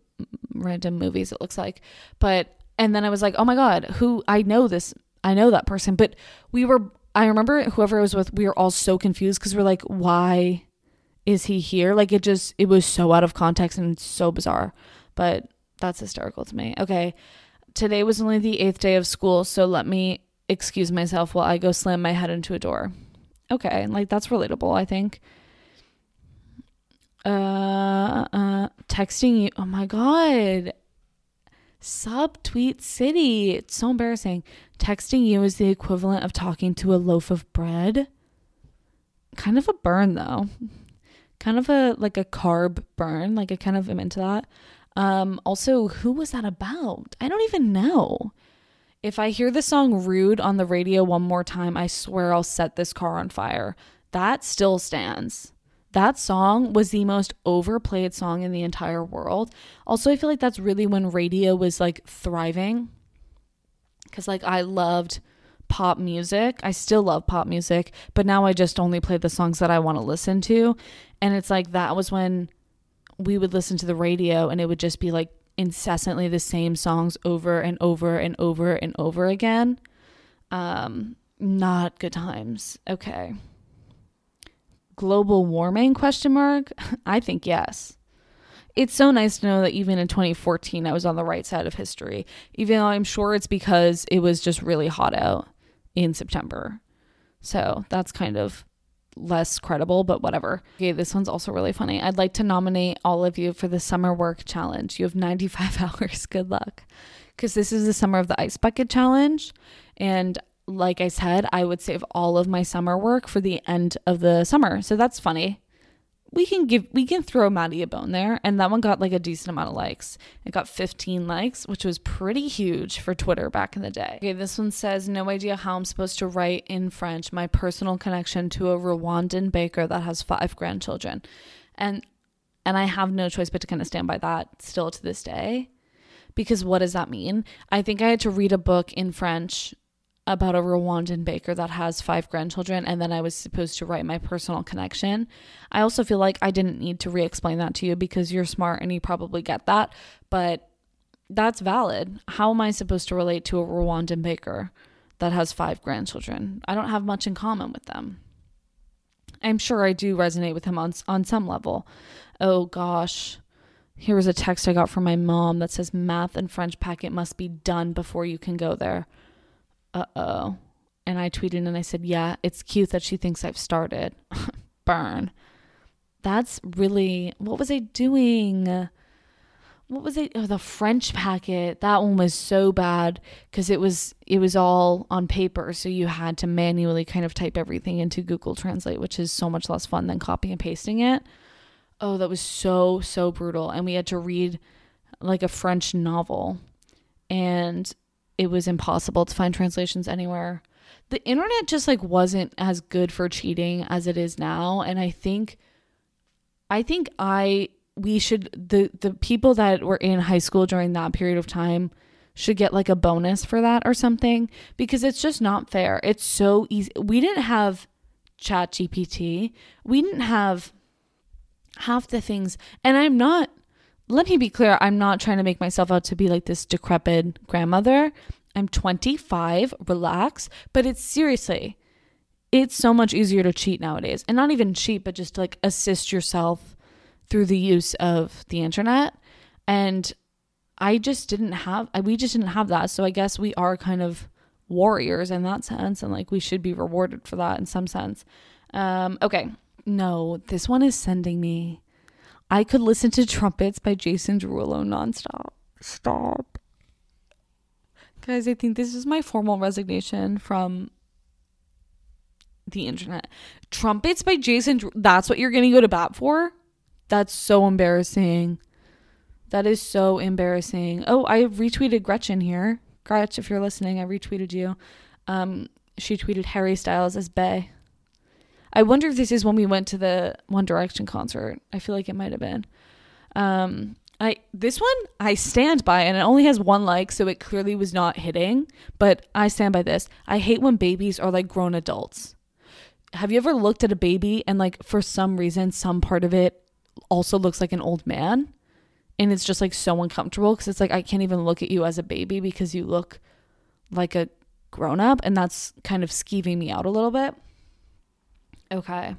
random movies it looks like. But and then I was like, "Oh my god, who I know this. I know that person." But we were I remember whoever I was with, we were all so confused cuz we're like, "Why is he here?" Like it just it was so out of context and so bizarre. But that's hysterical to me. Okay. Today was only the 8th day of school, so let me excuse myself while I go slam my head into a door. Okay, like that's relatable, I think. Uh, uh texting you oh my god. Subtweet city it's so embarrassing. Texting you is the equivalent of talking to a loaf of bread. Kind of a burn though. Kind of a like a carb burn like i kind of am into that um also who was that about i don't even know if i hear the song rude on the radio one more time i swear i'll set this car on fire that still stands that song was the most overplayed song in the entire world. Also, I feel like that's really when radio was like thriving. Cause like I loved pop music. I still love pop music, but now I just only play the songs that I want to listen to. And it's like that was when we would listen to the radio and it would just be like incessantly the same songs over and over and over and over again. Um, not good times. Okay global warming question mark i think yes it's so nice to know that even in 2014 i was on the right side of history even though i'm sure it's because it was just really hot out in september so that's kind of less credible but whatever. Okay this one's also really funny. I'd like to nominate all of you for the summer work challenge. You have 95 hours. Good luck. Because this is the summer of the ice bucket challenge. And like I said, I would save all of my summer work for the end of the summer. So that's funny. We can give we can throw Maddy a bone there, and that one got like a decent amount of likes. It got 15 likes, which was pretty huge for Twitter back in the day. Okay, this one says, "No idea how I'm supposed to write in French my personal connection to a Rwandan baker that has five grandchildren," and and I have no choice but to kind of stand by that still to this day because what does that mean? I think I had to read a book in French about a Rwandan baker that has five grandchildren, and then I was supposed to write my personal connection. I also feel like I didn't need to re explain that to you because you're smart and you probably get that, but that's valid. How am I supposed to relate to a Rwandan baker that has five grandchildren? I don't have much in common with them. I'm sure I do resonate with him on, on some level. Oh gosh. Here was a text I got from my mom that says math and French packet must be done before you can go there uh oh. And I tweeted and I said, yeah, it's cute that she thinks I've started. Burn. That's really, what was I doing? What was it? Oh, the French packet. That one was so bad because it was it was all on paper, so you had to manually kind of type everything into Google Translate, which is so much less fun than copying and pasting it. Oh, that was so so brutal, and we had to read like a French novel, and it was impossible to find translations anywhere. The internet just like wasn't as good for cheating as it is now and I think I think I we should the the people that were in high school during that period of time should get like a bonus for that or something because it's just not fair. It's so easy. We didn't have chat GPT. We didn't have half the things and I'm not let me be clear, I'm not trying to make myself out to be like this decrepit grandmother. I'm 25, relax. But it's seriously, it's so much easier to cheat nowadays. And not even cheat, but just like assist yourself through the use of the internet. And I just didn't have, we just didn't have that. So I guess we are kind of warriors in that sense. And like we should be rewarded for that in some sense. Um, okay. no, this one is sending me. I could listen to Trumpets by Jason Derulo nonstop. Stop. Guys, I think this is my formal resignation from the internet. Trumpets by Jason, that's what you're going to go to bat for? That's so embarrassing. That is so embarrassing. Oh, I retweeted Gretchen here. Gretch, if you're listening, I retweeted you. Um, she tweeted Harry Styles as Bay. I wonder if this is when we went to the One Direction concert. I feel like it might have been. Um, I this one I stand by, and it only has one like, so it clearly was not hitting. But I stand by this. I hate when babies are like grown adults. Have you ever looked at a baby and like for some reason some part of it also looks like an old man? And it's just like so uncomfortable because it's like I can't even look at you as a baby because you look like a grown up, and that's kind of skeeving me out a little bit. Okay.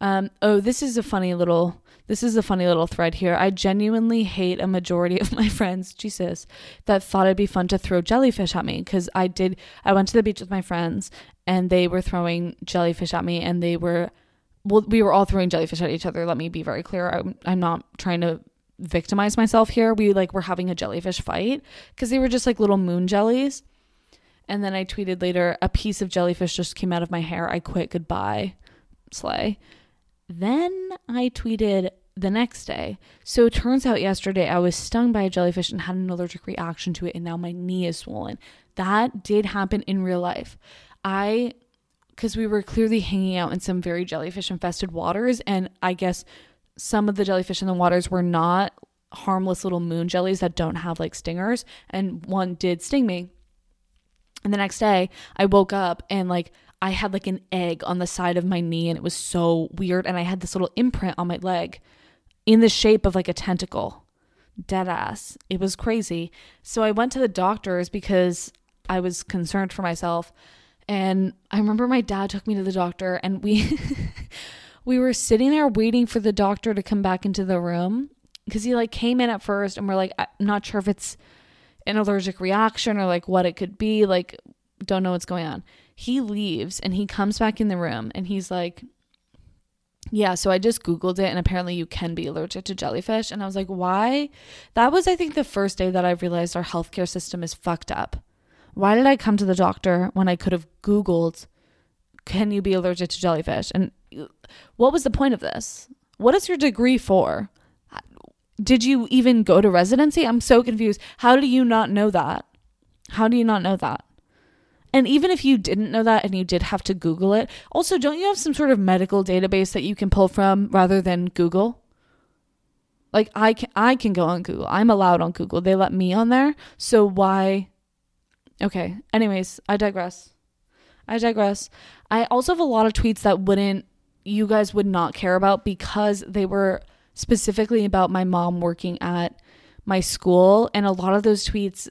Um, oh, this is a funny little this is a funny little thread here. I genuinely hate a majority of my friends, Jesus, that thought it'd be fun to throw jellyfish at me because I did. I went to the beach with my friends and they were throwing jellyfish at me and they were, well, we were all throwing jellyfish at each other. Let me be very clear. I'm, I'm not trying to victimize myself here. We like were having a jellyfish fight because they were just like little moon jellies. And then I tweeted later, a piece of jellyfish just came out of my hair. I quit. Goodbye. Slay. Then I tweeted the next day. So it turns out yesterday I was stung by a jellyfish and had an allergic reaction to it, and now my knee is swollen. That did happen in real life. I, because we were clearly hanging out in some very jellyfish infested waters, and I guess some of the jellyfish in the waters were not harmless little moon jellies that don't have like stingers, and one did sting me. And the next day, I woke up and like I had like an egg on the side of my knee and it was so weird. And I had this little imprint on my leg in the shape of like a tentacle. Dead ass. It was crazy. So I went to the doctors because I was concerned for myself. And I remember my dad took me to the doctor and we we were sitting there waiting for the doctor to come back into the room because he like came in at first and we're like I'm not sure if it's an allergic reaction or like what it could be like don't know what's going on he leaves and he comes back in the room and he's like, yeah, so I just Googled it and apparently you can be allergic to jellyfish. And I was like, why? That was, I think, the first day that I realized our healthcare system is fucked up. Why did I come to the doctor when I could have Googled, can you be allergic to jellyfish? And what was the point of this? What is your degree for? Did you even go to residency? I'm so confused. How do you not know that? How do you not know that? And even if you didn't know that and you did have to Google it, also, don't you have some sort of medical database that you can pull from rather than Google? Like I can I can go on Google. I'm allowed on Google. They let me on there. So why Okay. Anyways, I digress. I digress. I also have a lot of tweets that wouldn't you guys would not care about because they were specifically about my mom working at my school and a lot of those tweets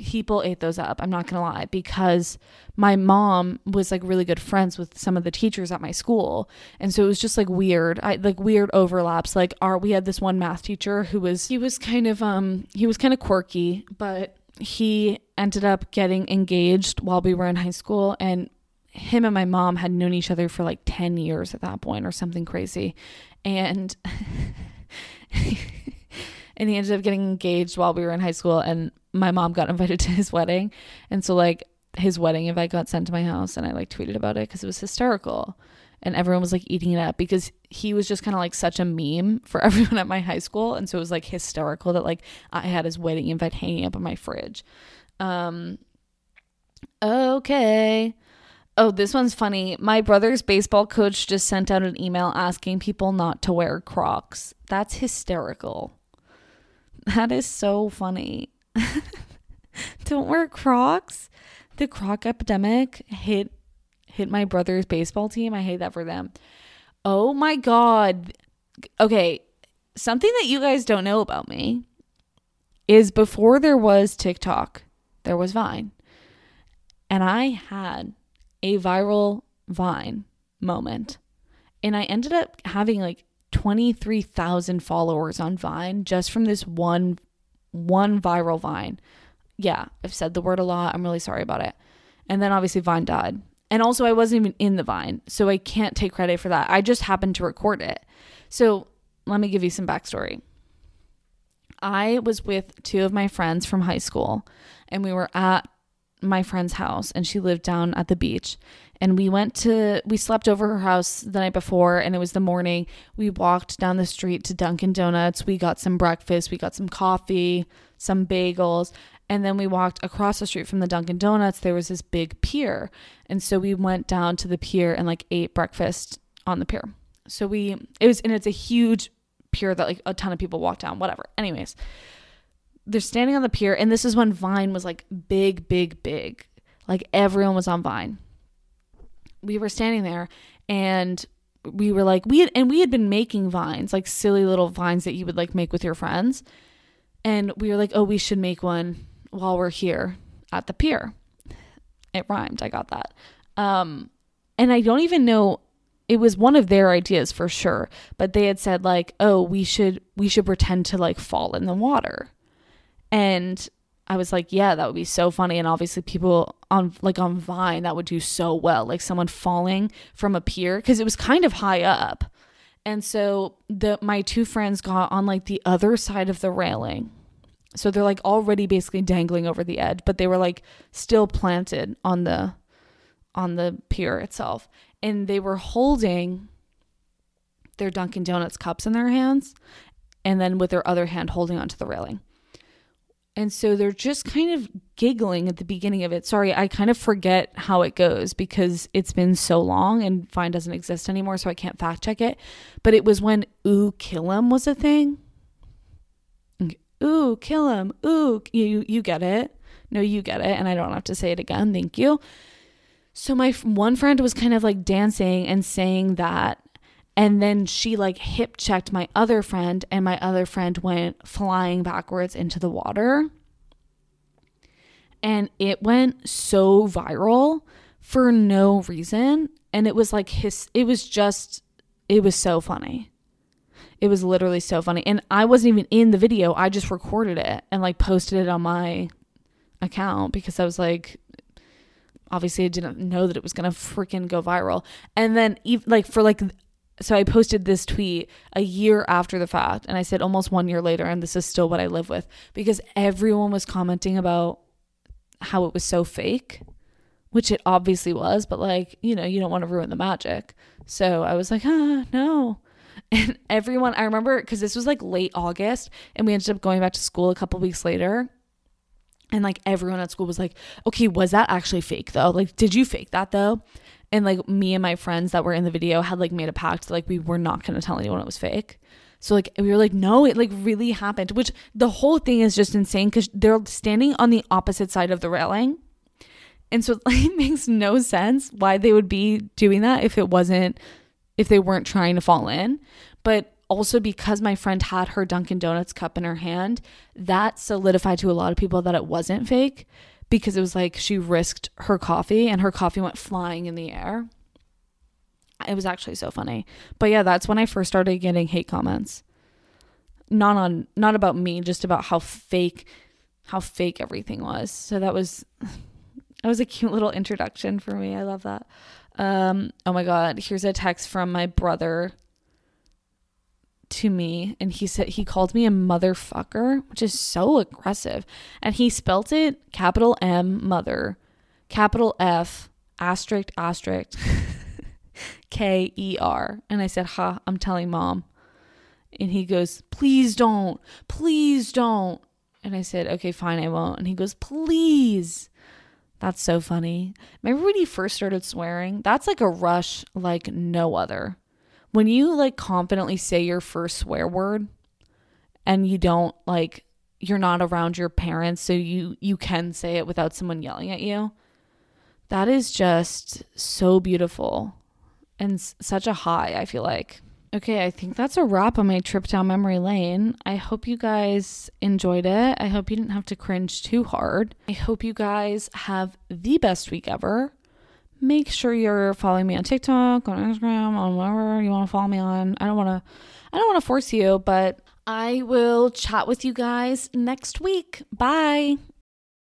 people ate those up. I'm not going to lie because my mom was like really good friends with some of the teachers at my school. And so it was just like weird. I like weird overlaps. Like our we had this one math teacher who was he was kind of um he was kind of quirky, but he ended up getting engaged while we were in high school and him and my mom had known each other for like 10 years at that point or something crazy. And and he ended up getting engaged while we were in high school and my mom got invited to his wedding and so like his wedding invite got sent to my house and i like tweeted about it because it was hysterical and everyone was like eating it up because he was just kind of like such a meme for everyone at my high school and so it was like hysterical that like i had his wedding invite hanging up on my fridge um okay Oh, this one's funny. My brother's baseball coach just sent out an email asking people not to wear Crocs. That's hysterical. That is so funny. Don't wear Crocs. The Croc epidemic hit hit my brother's baseball team. I hate that for them. Oh my god. Okay, something that you guys don't know about me is before there was TikTok, there was Vine. And I had a viral Vine moment. And I ended up having like 23,000 followers on Vine just from this one one viral Vine. Yeah, I've said the word a lot. I'm really sorry about it. And then obviously Vine died. And also, I wasn't even in the vine, so I can't take credit for that. I just happened to record it. So let me give you some backstory. I was with two of my friends from high school, and we were at my friend's house, and she lived down at the beach. And we went to, we slept over her house the night before, and it was the morning. We walked down the street to Dunkin' Donuts. We got some breakfast, we got some coffee, some bagels, and then we walked across the street from the Dunkin' Donuts. There was this big pier. And so we went down to the pier and like ate breakfast on the pier. So we, it was, and it's a huge pier that like a ton of people walk down, whatever. Anyways, they're standing on the pier. And this is when Vine was like big, big, big. Like everyone was on Vine. We were standing there and we were like, we had, and we had been making vines, like silly little vines that you would like make with your friends. And we were like, oh, we should make one while we're here at the pier. It rhymed. I got that. Um, and I don't even know it was one of their ideas for sure, but they had said like, "Oh, we should we should pretend to like fall in the water." And I was like, "Yeah, that would be so funny." And obviously people on like on Vine that would do so well, like someone falling from a pier because it was kind of high up. And so the my two friends got on like the other side of the railing so they're like already basically dangling over the edge, but they were like still planted on the on the pier itself. And they were holding their Dunkin' Donuts cups in their hands and then with their other hand holding onto the railing. And so they're just kind of giggling at the beginning of it. Sorry, I kind of forget how it goes because it's been so long and Vine doesn't exist anymore, so I can't fact check it. But it was when Ooh Kill 'em was a thing ooh, kill him, ooh, you you get it. No, you get it, and I don't have to say it again. Thank you. So my one friend was kind of like dancing and saying that and then she like hip checked my other friend and my other friend went flying backwards into the water. And it went so viral for no reason and it was like his it was just it was so funny. It was literally so funny. And I wasn't even in the video. I just recorded it and like posted it on my account because I was like, obviously I didn't know that it was to freaking go viral. And then like for like so I posted this tweet a year after the fact and I said almost 1 year later and this is still what I live with because everyone was commenting about how it was so fake, which it obviously was, but like, you know, you don't want to ruin the magic. So I was like, "Ah, no." And everyone, I remember because this was like late August and we ended up going back to school a couple weeks later. And like everyone at school was like, okay, was that actually fake though? Like, did you fake that though? And like me and my friends that were in the video had like made a pact, that like we were not going to tell anyone it was fake. So like we were like, no, it like really happened, which the whole thing is just insane because they're standing on the opposite side of the railing. And so like, it makes no sense why they would be doing that if it wasn't if they weren't trying to fall in. But also because my friend had her Dunkin' Donuts cup in her hand, that solidified to a lot of people that it wasn't fake because it was like she risked her coffee and her coffee went flying in the air. It was actually so funny. But yeah, that's when I first started getting hate comments. Not on not about me, just about how fake how fake everything was. So that was that was a cute little introduction for me. I love that. Um, oh my God, here's a text from my brother to me and he said he called me a motherfucker, which is so aggressive. And he spelt it capital M mother, capital F asterisk asterisk K E R. And I said, "Ha, I'm telling mom." And he goes, "Please don't. Please don't." And I said, "Okay, fine, I won't." And he goes, "Please." That's so funny. Remember when he first started swearing? That's like a rush like no other. When you like confidently say your first swear word and you don't like you're not around your parents so you you can say it without someone yelling at you. That is just so beautiful and s- such a high, I feel like. Okay, I think that's a wrap on my trip down memory lane. I hope you guys enjoyed it. I hope you didn't have to cringe too hard. I hope you guys have the best week ever. Make sure you're following me on TikTok, on Instagram, on whatever you want to follow me on. I don't want to I don't want to force you, but I will chat with you guys next week. Bye.